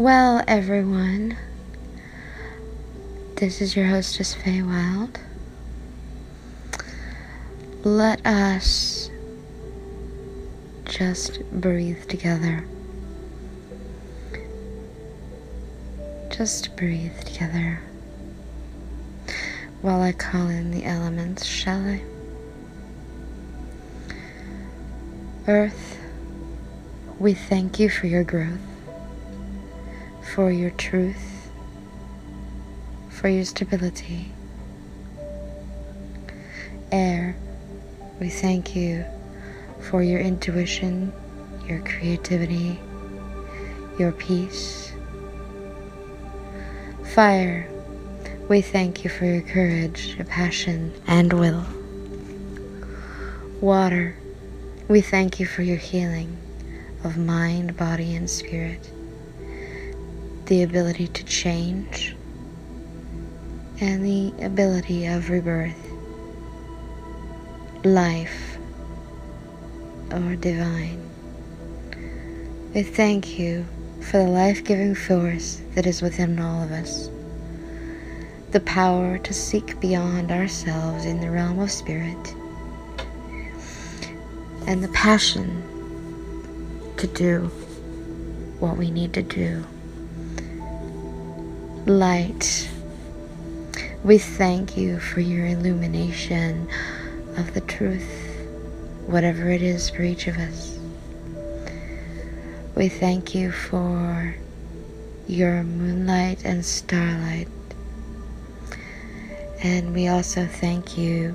Well, everyone, this is your hostess, Faye Wild. Let us just breathe together. Just breathe together while I call in the elements, shall I? Earth, we thank you for your growth, for your truth, for your stability. Air, we thank you for your intuition, your creativity, your peace. Fire, we thank you for your courage, your passion, and will. Water, we thank you for your healing of mind, body, and spirit, the ability to change, and the ability of rebirth, life, or divine. We thank you for the life giving force that is within all of us, the power to seek beyond ourselves in the realm of spirit and the passion to do what we need to do. Light, we thank you for your illumination of the truth, whatever it is for each of us. We thank you for your moonlight and starlight. And we also thank you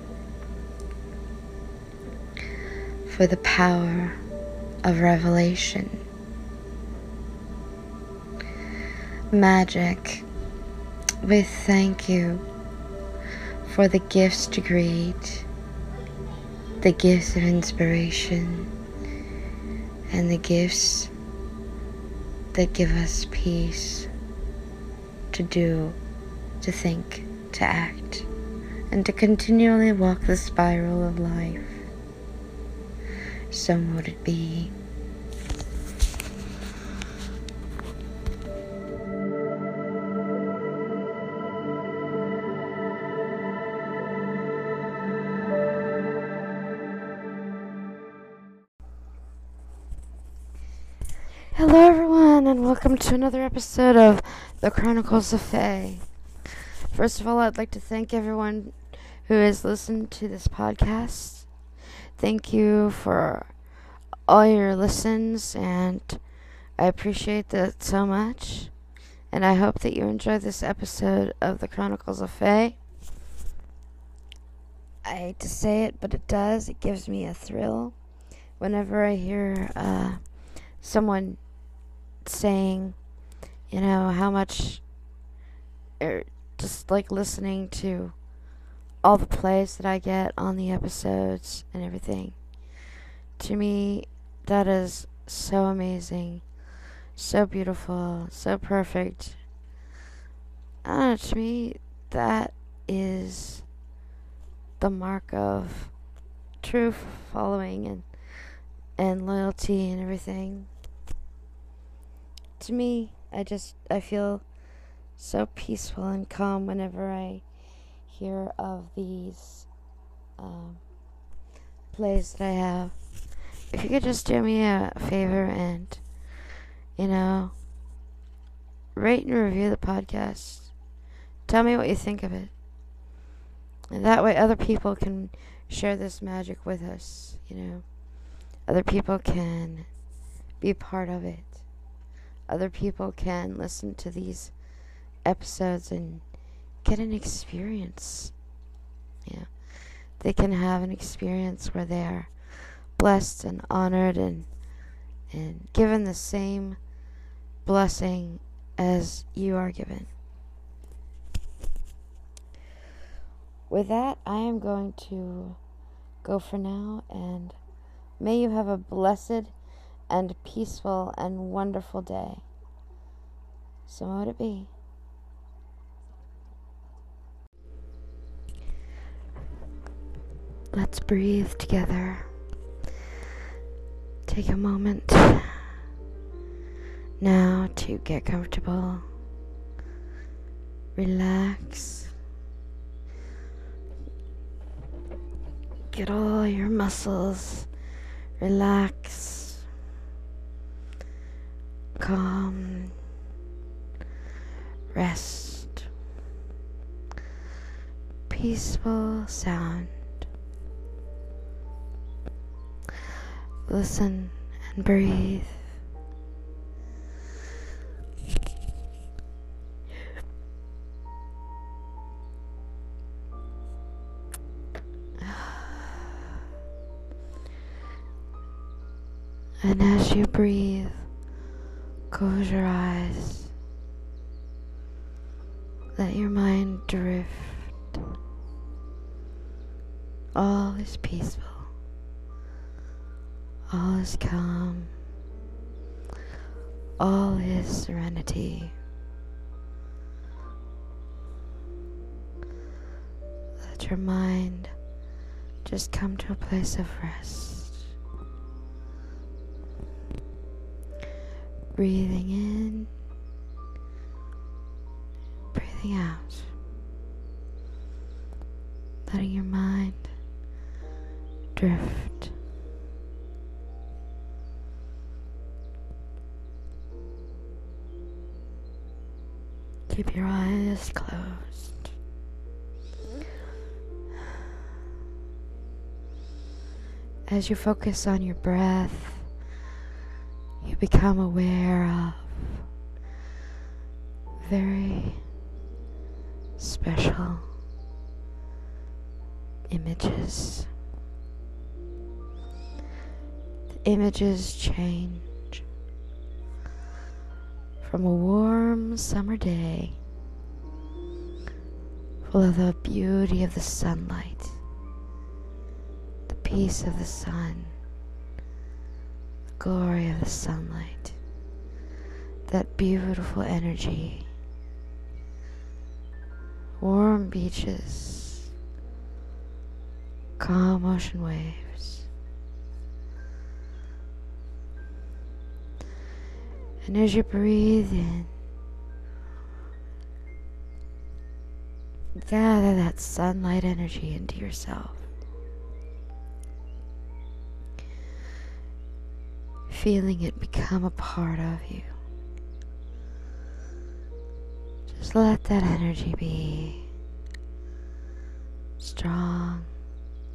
for the power of revelation. Magic, we thank you for the gifts to create, the gifts of inspiration, and the gifts that give us peace to do, to think, to act, and to continually walk the spiral of life so would it be. To another episode of The Chronicles of Fae. First of all, I'd like to thank everyone who has listened to this podcast Thank you for all your listens, and I appreciate that so much. And I hope that you enjoy this episode of the Chronicles of Fae. I hate to say it, but it does. It gives me a thrill whenever I hear uh, someone saying, you know, how much, or just like listening to all the plays that I get on the episodes and everything. To me, that is so amazing, so beautiful, so perfect. I to me, that is the mark of true following and and loyalty and everything. To me, I just I feel so peaceful and calm whenever I hear of these um, plays that I have, if you could just do me a favor and, you know, rate and review the podcast. Tell me what you think of it. And that way other people can share this magic with us, you know. Other people can be part of it. Other people can listen to these episodes and get an experience. Yeah. They can have an experience where they are blessed and honored and and given the same blessing as you are given. With that, I am going to go for now and may you have a blessed and peaceful and wonderful day. So would it be. Let's breathe together. Take a moment Now to get comfortable, relax, get all your muscles relax, calm, rest, peaceful sound. Listen and breathe. And as you breathe, close your eyes. Let your mind drift. All is peaceful. All is calm. All is serenity. Let your mind just come to a place of rest. Breathing in, breathing out. Letting your mind drift. Keep your eyes closed. As you focus on your breath, become aware of very special images. The images change from a warm summer day full of the beauty of the sunlight, the peace of the sun glory of the sunlight, that beautiful energy, warm beaches, calm ocean waves. And as you breathe in, gather that sunlight energy into yourself. Feeling it become a part of you. Just let that energy be strong,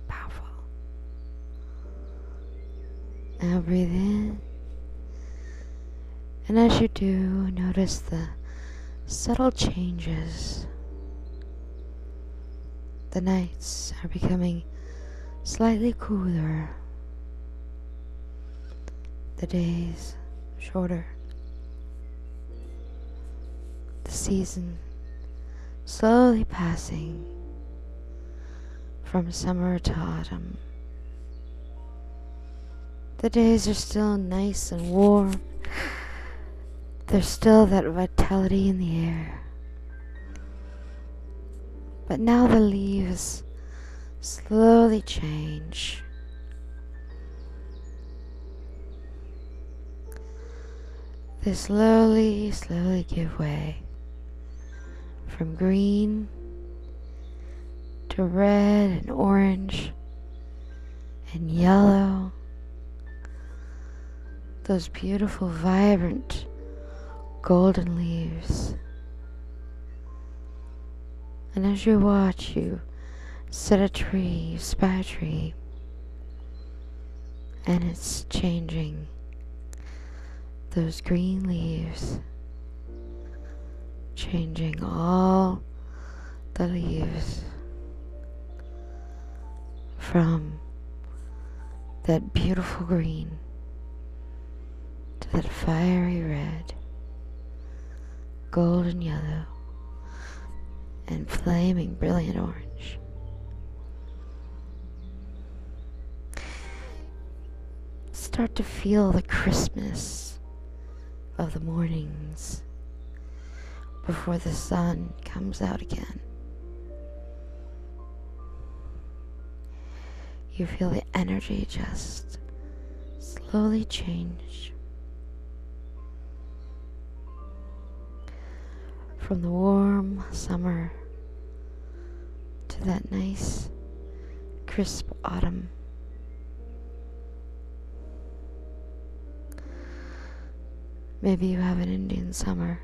powerful. Now breathe in. And as you do, notice the subtle changes. The nights are becoming slightly cooler the days shorter, the season slowly passing from summer to autumn. The days are still nice and warm. There's still that vitality in the air. But now the leaves slowly change They slowly, slowly give way from green to red and orange and yellow. Those beautiful, vibrant golden leaves. And as you watch, you set a tree, you spy a tree, and it's changing those green leaves, changing all the leaves from that beautiful green to that fiery red, golden yellow, and flaming brilliant orange. Start to feel the crispness of the mornings before the sun comes out again. You feel the energy just slowly change from the warm summer to that nice, crisp autumn. Maybe you have an Indian summer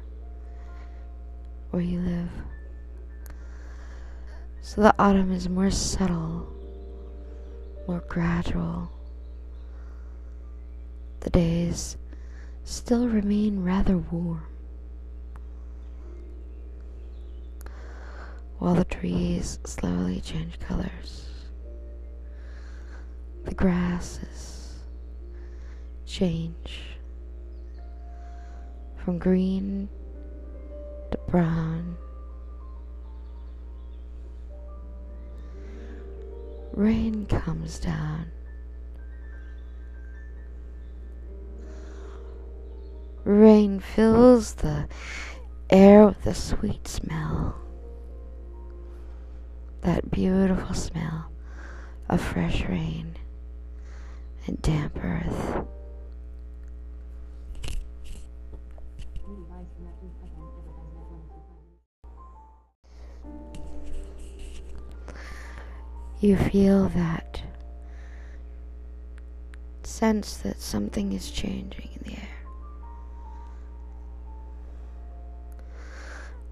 where you live. So the autumn is more subtle, more gradual. The days still remain rather warm. While the trees slowly change colors, the grasses change from green to brown. Rain comes down. Rain fills the air with a sweet smell. That beautiful smell of fresh rain and damp earth. You feel that sense that something is changing in the air.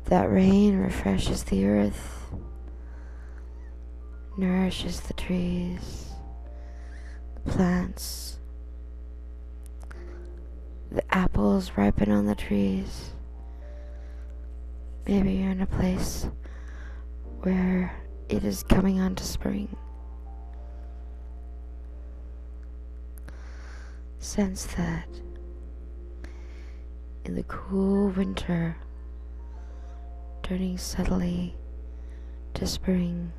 That rain refreshes the earth, nourishes the trees, the plants. The apples ripen on the trees. Maybe you're in a place where it is coming on to spring. Sense that in the cool winter, turning subtly to spring.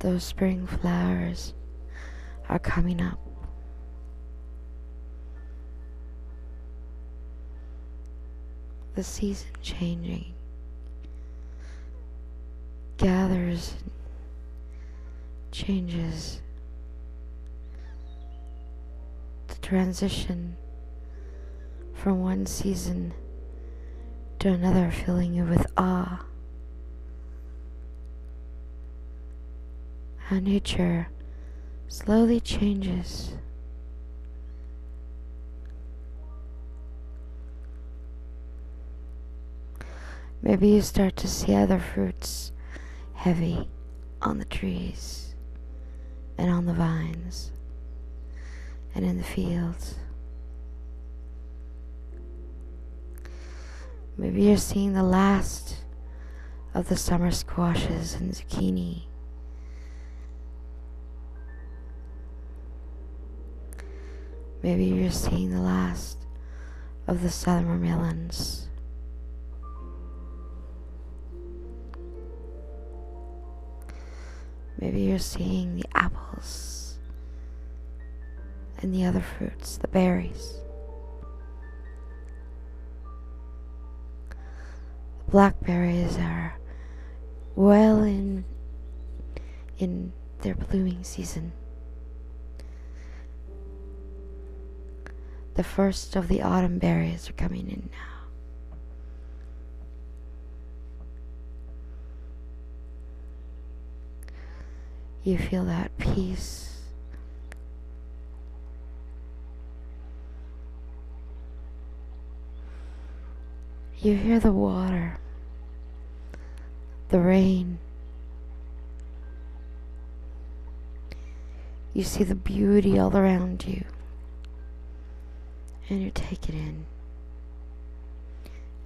Those spring flowers are coming up. The season changing gathers, changes. The transition from one season to another, filling you with awe. How nature slowly changes. Maybe you start to see other fruits heavy on the trees and on the vines and in the fields. Maybe you're seeing the last of the summer squashes and zucchini. Maybe you're seeing the last of the summer melons. Maybe you're seeing the apples and the other fruits, the berries. The blackberries are well in in their blooming season. The first of the autumn berries are coming in now. You feel that peace. You hear the water the rain. You see the beauty all around you. And you take it in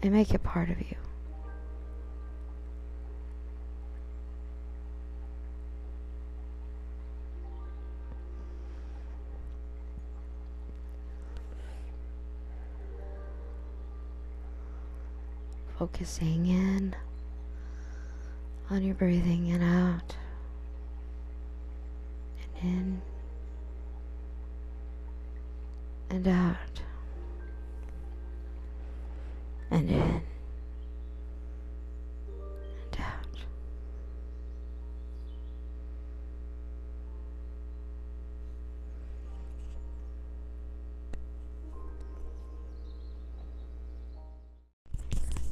and make it part of you. Focusing in on your breathing in out and in and out and in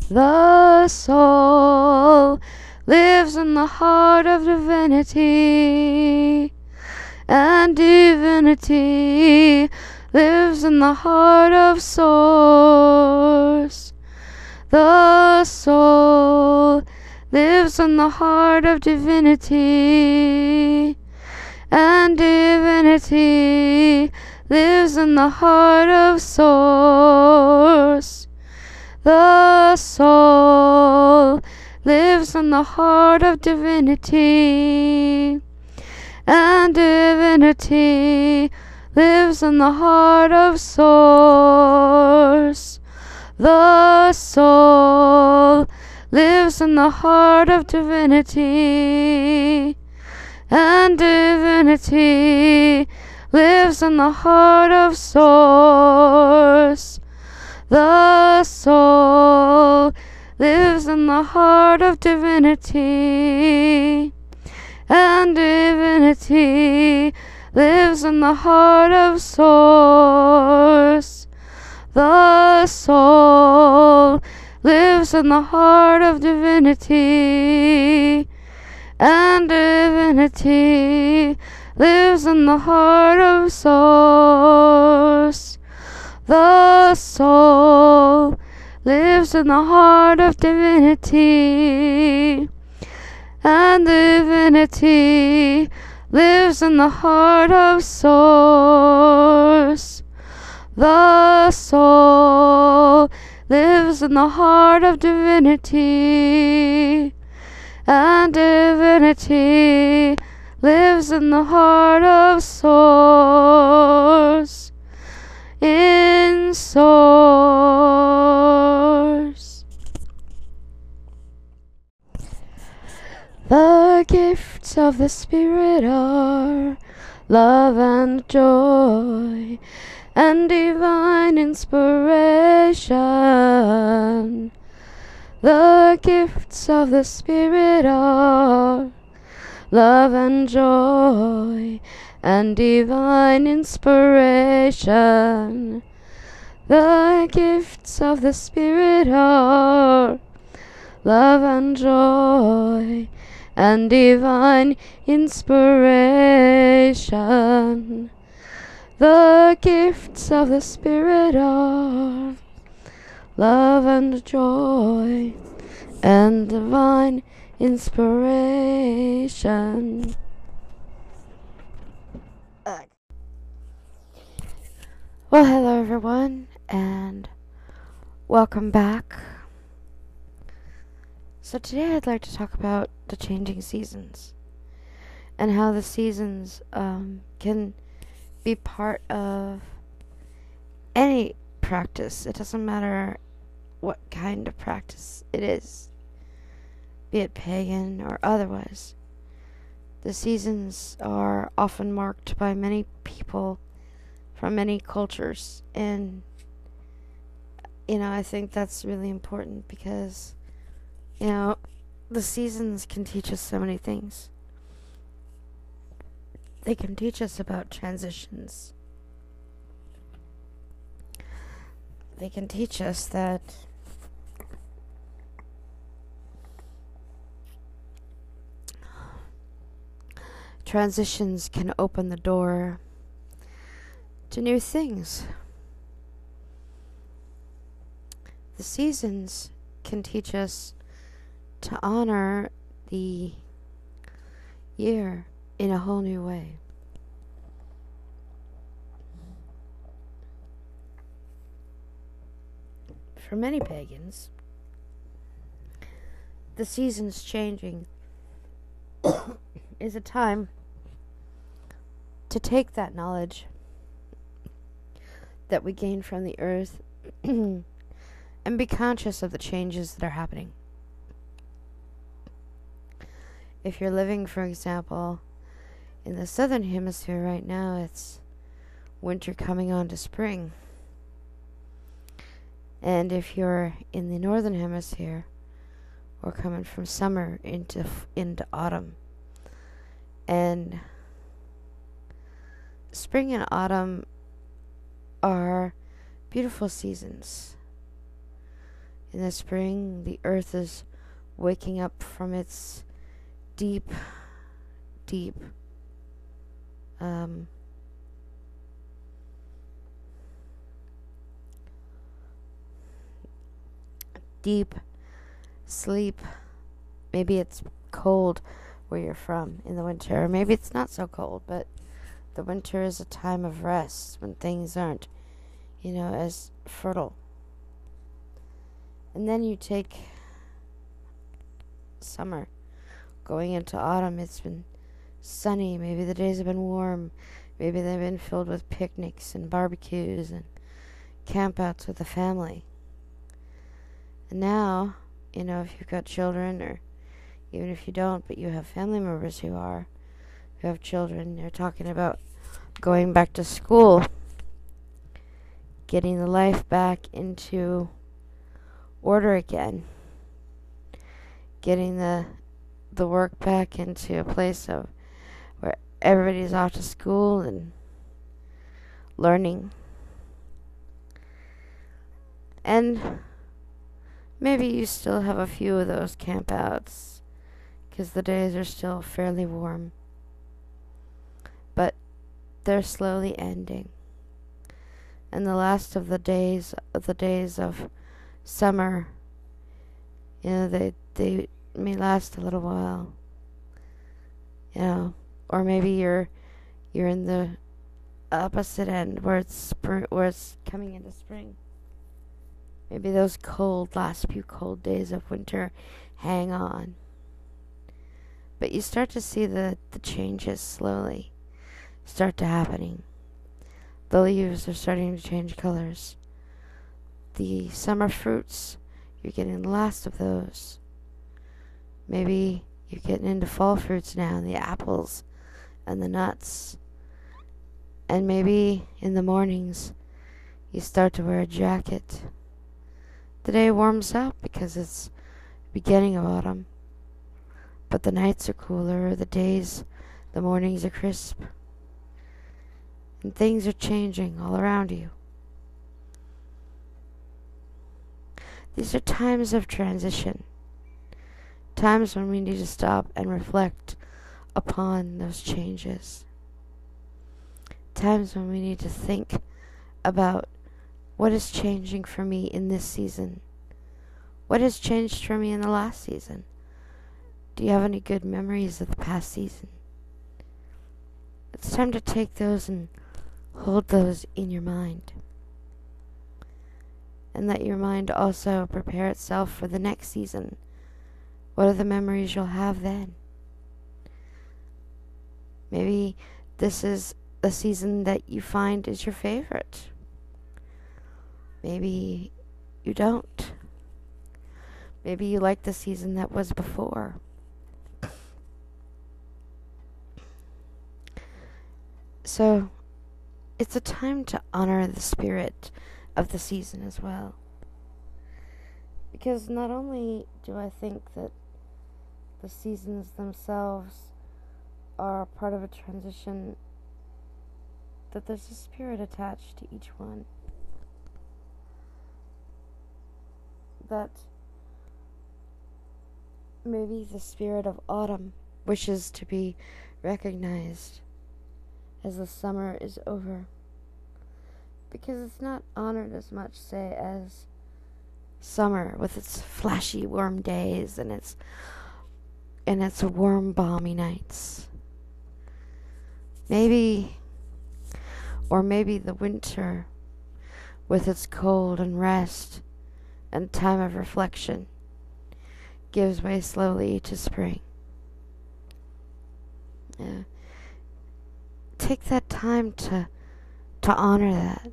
The soul lives in the heart of divinity, and divinity lives in the heart of source. The soul lives in the heart of divinity, and divinity lives in the heart of source. The soul lives in the heart of divinity, and divinity lives in the heart of source. The soul lives in the heart of divinity, and divinity lives in the heart of source. The soul lives in the heart of divinity, and divinity lives in the heart of source. The soul lives in the heart of divinity, and divinity lives in the heart of source. The soul lives in the heart of divinity, and divinity lives in the heart of source. The soul lives in the heart of divinity, and divinity lives in the heart of source. In source. The gifts of the Spirit are love and joy and divine inspiration. The gifts of the Spirit are love and joy and divine inspiration. The gifts of the Spirit are love and joy and divine inspiration. The gifts of the Spirit are love and joy and divine inspiration. Well, hello everyone, and welcome back. So, today I'd like to talk about the changing seasons and how the seasons um, can be part of any practice. It doesn't matter what kind of practice it is, be it pagan or otherwise. The seasons are often marked by many people from many cultures, and you know, I think that's really important because you know, the seasons can teach us so many things. They can teach us about transitions. They can teach us that transitions can open the door to new things. The seasons can teach us to honor the year in a whole new way. For many pagans, the seasons changing is a time to take that knowledge that we gain from the earth and be conscious of the changes that are happening. If you're living, for example, in the southern hemisphere right now, it's winter coming on to spring. And if you're in the northern hemisphere, or coming from summer into into autumn, and spring and autumn are beautiful seasons. In the spring, the earth is waking up from its deep, deep um, deep sleep. Maybe it's cold where you're from in the winter, or maybe it's not so cold, but the winter is a time of rest when things aren't, you know, as fertile. And then you take summer. Going into autumn, it's been sunny. Maybe the days have been warm. Maybe they've been filled with picnics and barbecues and campouts with the family. And now, you know, if you've got children, or even if you don't, but you have family members who are, who have children, they're talking about going back to school, getting the life back into order again getting the the work back into a place of where everybody's off to school and learning. And maybe you still have a few of those campouts because the days are still fairly warm. But they're slowly ending. And the last of the days the days of summer you know they they may last a little while. You know, or maybe you're you're in the opposite end where it's spring, where it's coming into spring. Maybe those cold last few cold days of winter hang on. But you start to see the, the changes slowly start to happening. The leaves are starting to change colors. The summer fruits, you're getting the last of those. Maybe you're getting into fall fruits now, the apples and the nuts. And maybe in the mornings you start to wear a jacket. The day warms up because it's beginning of autumn. But the nights are cooler, the days, the mornings are crisp. And things are changing all around you. These are times of transition times when we need to stop and reflect upon those changes. Times when we need to think about what is changing for me in this season. What has changed for me in the last season? Do you have any good memories of the past season? It's time to take those and hold those in your mind. And let your mind also prepare itself for the next season what are the memories you'll have then? Maybe this is a season that you find is your favorite. Maybe you don't. Maybe you like the season that was before. So, it's a time to honor the spirit of the season as well. Because not only do I think that the seasons themselves are part of a transition, that there's a spirit attached to each one. That maybe the spirit of autumn wishes to be recognized as the summer is over. Because it's not honored as much, say, as summer with its flashy warm days and its and it's warm, balmy nights. Maybe, or maybe the winter with its cold and rest and time of reflection gives way slowly to spring. Yeah. Take that time to to honor that.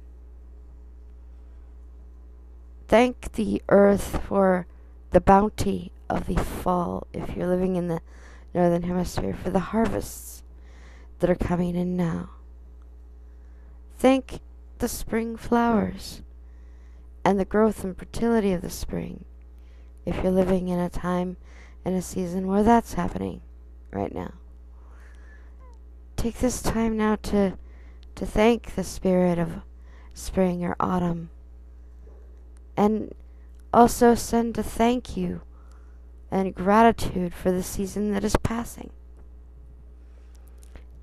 Thank the earth for the bounty of the fall if you're living in the northern hemisphere for the harvests that are coming in now. Thank the spring flowers and the growth and fertility of the spring if you're living in a time and a season where that's happening right now. Take this time now to to thank the spirit of spring or autumn and also send a thank you and gratitude for the season that is passing.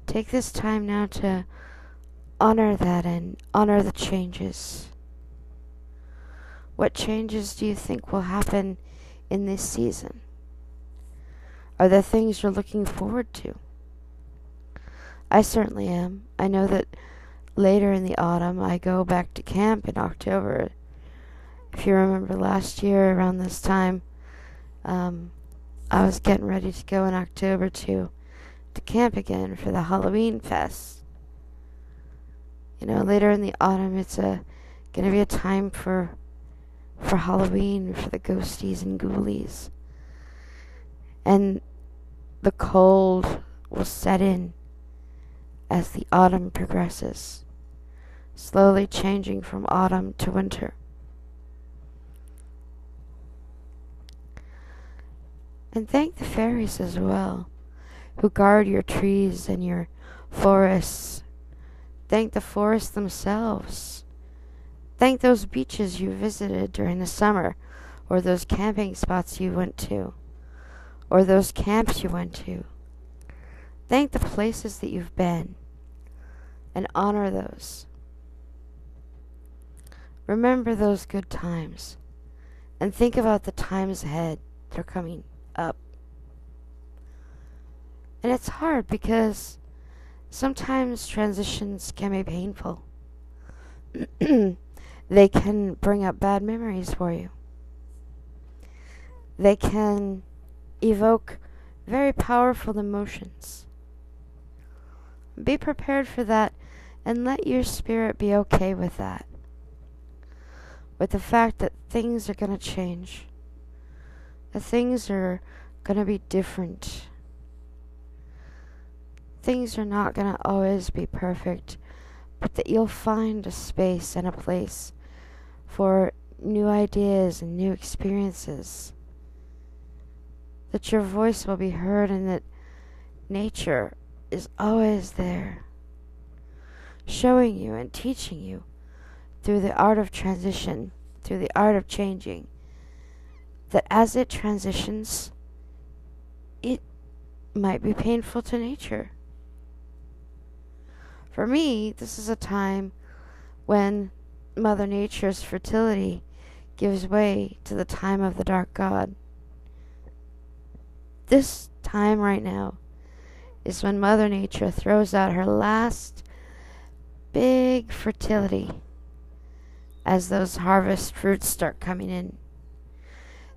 Take this time now to honor that and honor the changes. What changes do you think will happen in this season? Are there things you're looking forward to? I certainly am. I know that later in the autumn I go back to camp in October. If you remember last year around this time, um, I was getting ready to go in October to to camp again for the Halloween fest. You know, later in the autumn, it's a gonna be a time for for Halloween for the ghosties and ghoulies, and the cold will set in as the autumn progresses, slowly changing from autumn to winter. And thank the fairies as well, who guard your trees and your forests. Thank the forests themselves. Thank those beaches you visited during the summer, or those camping spots you went to, or those camps you went to. Thank the places that you've been and honor those. Remember those good times and think about the times ahead that are coming up. And it's hard because sometimes transitions can be painful. they can bring up bad memories for you. They can evoke very powerful emotions. Be prepared for that and let your spirit be okay with that. With the fact that things are going to change, that things are going to be different. Things are not going to always be perfect, but that you'll find a space and a place for new ideas and new experiences. That your voice will be heard and that nature is always there, showing you and teaching you through the art of transition, through the art of changing, that as it transitions, it might be painful to nature. For me, this is a time when Mother Nature's fertility gives way to the time of the dark god. This time right now is when Mother Nature throws out her last big fertility as those harvest fruits start coming in.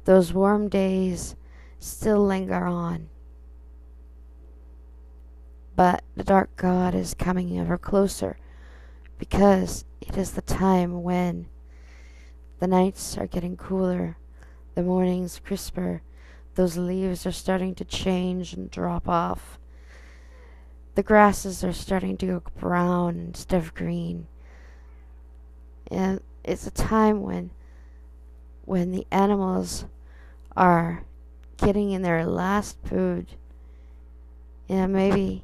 Those warm days still linger on. But the dark god is coming ever closer because it is the time when the nights are getting cooler, the mornings crisper, those leaves are starting to change and drop off. The grasses are starting to go brown instead of green. And it's a time when when the animals are getting in their last food. Know, maybe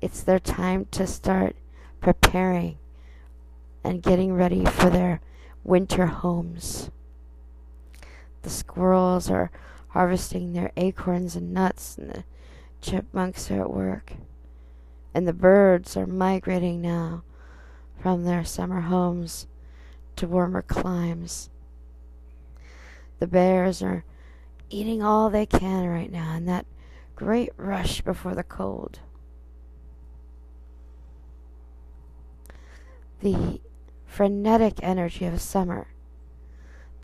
it's their time to start preparing and getting ready for their winter homes. The squirrels are harvesting their acorns and nuts, and the chipmunks are at work. And the birds are migrating now from their summer homes to warmer climes. The bears are eating all they can right now in that great rush before the cold. The frenetic energy of summer,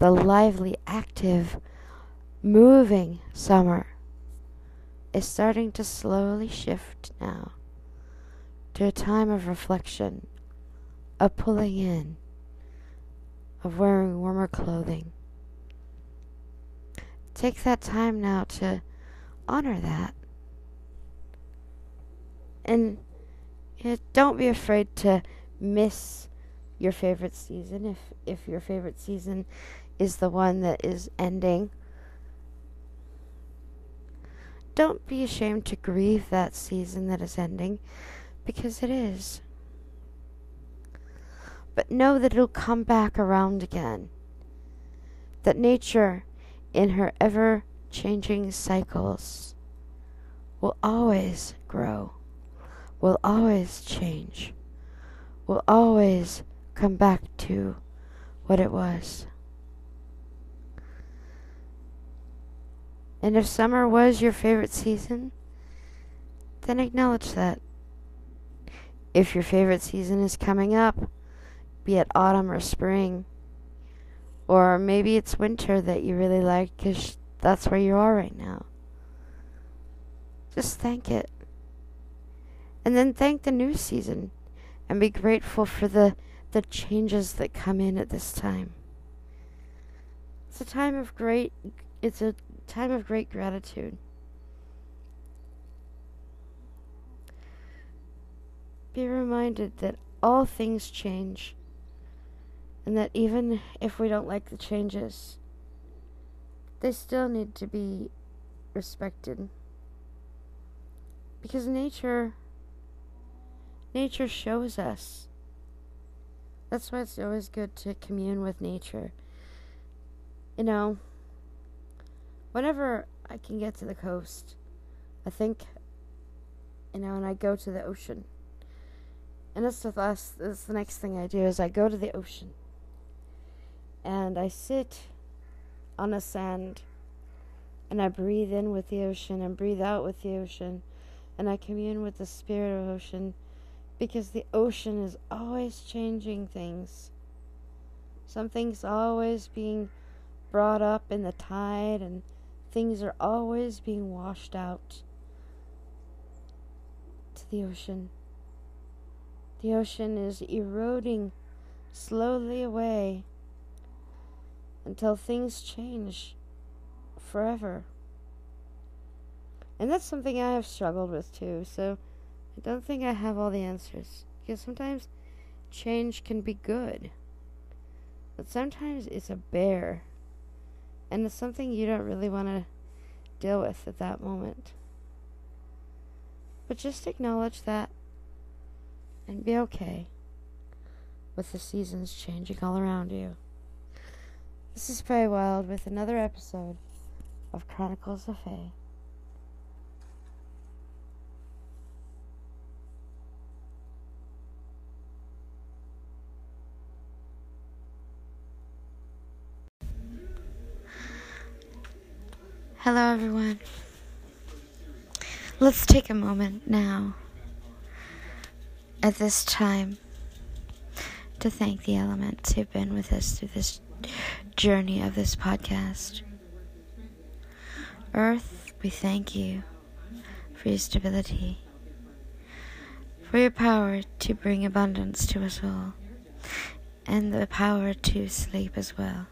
the lively, active, moving summer is starting to slowly shift now to a time of reflection, of pulling in, of wearing warmer clothing. Take that time now to honor that. And you know, don't be afraid to miss your favorite season if if your favorite season is the one that is ending. Don't be ashamed to grieve that season that is ending because it is. But know that it'll come back around again that nature, in her ever changing cycles, will always grow, will always change, will always come back to what it was. And if summer was your favorite season, then acknowledge that. If your favorite season is coming up, be it autumn or spring, or maybe it's winter that you really like because that's where you are right now, just thank it. And then thank the new season and be grateful for the, the changes that come in at this time. It's a time of great it's a time of great gratitude. Be reminded that all things change, and that even if we don't like the changes, they still need to be respected. Because nature nature shows us. That's why it's always good to commune with nature. You know, whenever I can get to the coast, I think, you know, and I go to the ocean. And that's the last, that's the next thing I do is I go to the ocean. And I sit on the sand and I breathe in with the ocean and breathe out with the ocean and I commune with the spirit of ocean because the ocean is always changing things. Something's always being brought up in the tide and Things are always being washed out to the ocean. The ocean is eroding slowly away until things change forever. And that's something I have struggled with too, so I don't think I have all the answers. Because sometimes change can be good, but sometimes it's a bear and it's something you don't really want to deal with at that moment. But just acknowledge that and be okay with the seasons changing all around you. This is Faye Wild with another episode of Chronicles of Faye. Hello, everyone. Let's take a moment now at this time to thank the elements who've been with us through this journey of this podcast. Earth, we thank you for your stability, for your power to bring abundance to us all, and the power to sleep as well.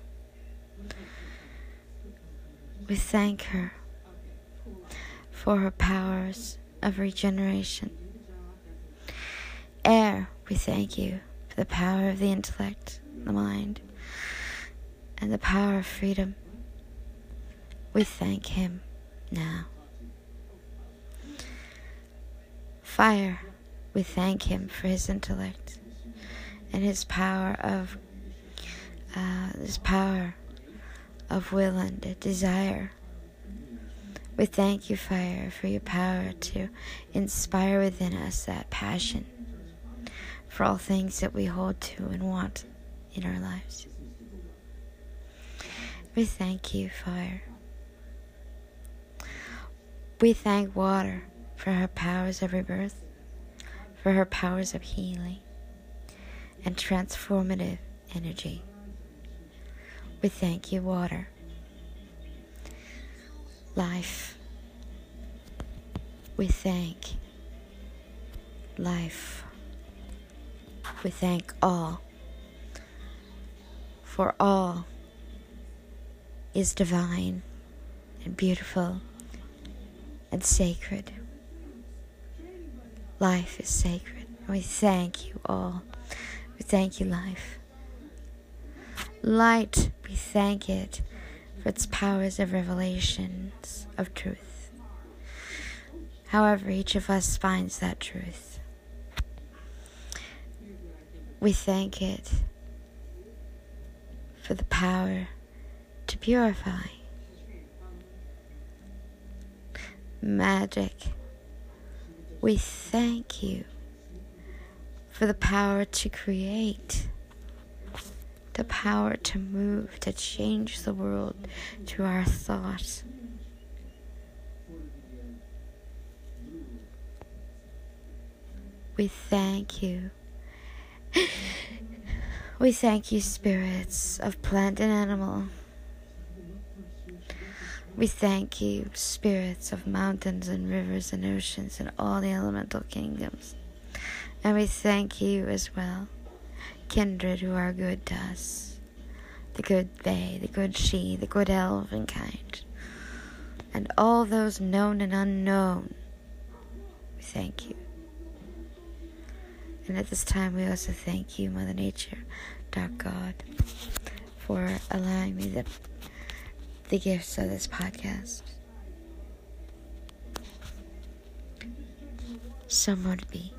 We thank her for her powers of regeneration. Air, we thank you for the power of the intellect, the mind, and the power of freedom. We thank him now. Fire, we thank him for his intellect and his power of uh, his power of will and desire. We thank you, fire, for your power to inspire within us that passion for all things that we hold to and want in our lives. We thank you, fire. We thank water for her powers of rebirth, for her powers of healing and transformative energy. We thank you, water. Life. We thank life. We thank all. For all is divine and beautiful and sacred. Life is sacred. We thank you all. We thank you, life. Light, we thank it for its powers of revelations of truth. However, each of us finds that truth. We thank it for the power to purify. Magic, we thank you for the power to create, the power to move, to change the world through our thoughts. We thank you. We thank you, spirits of plant and animal. We thank you, spirits of mountains and rivers and oceans and all the elemental kingdoms. And we thank you as well, kindred who are good to us the good Fae, the good Sidhe, the good elven kind, and all those known and unknown. We thank you. And at this time, we also thank you, Mother Nature, Dark God, for allowing me the, the gifts of this podcast. So, be.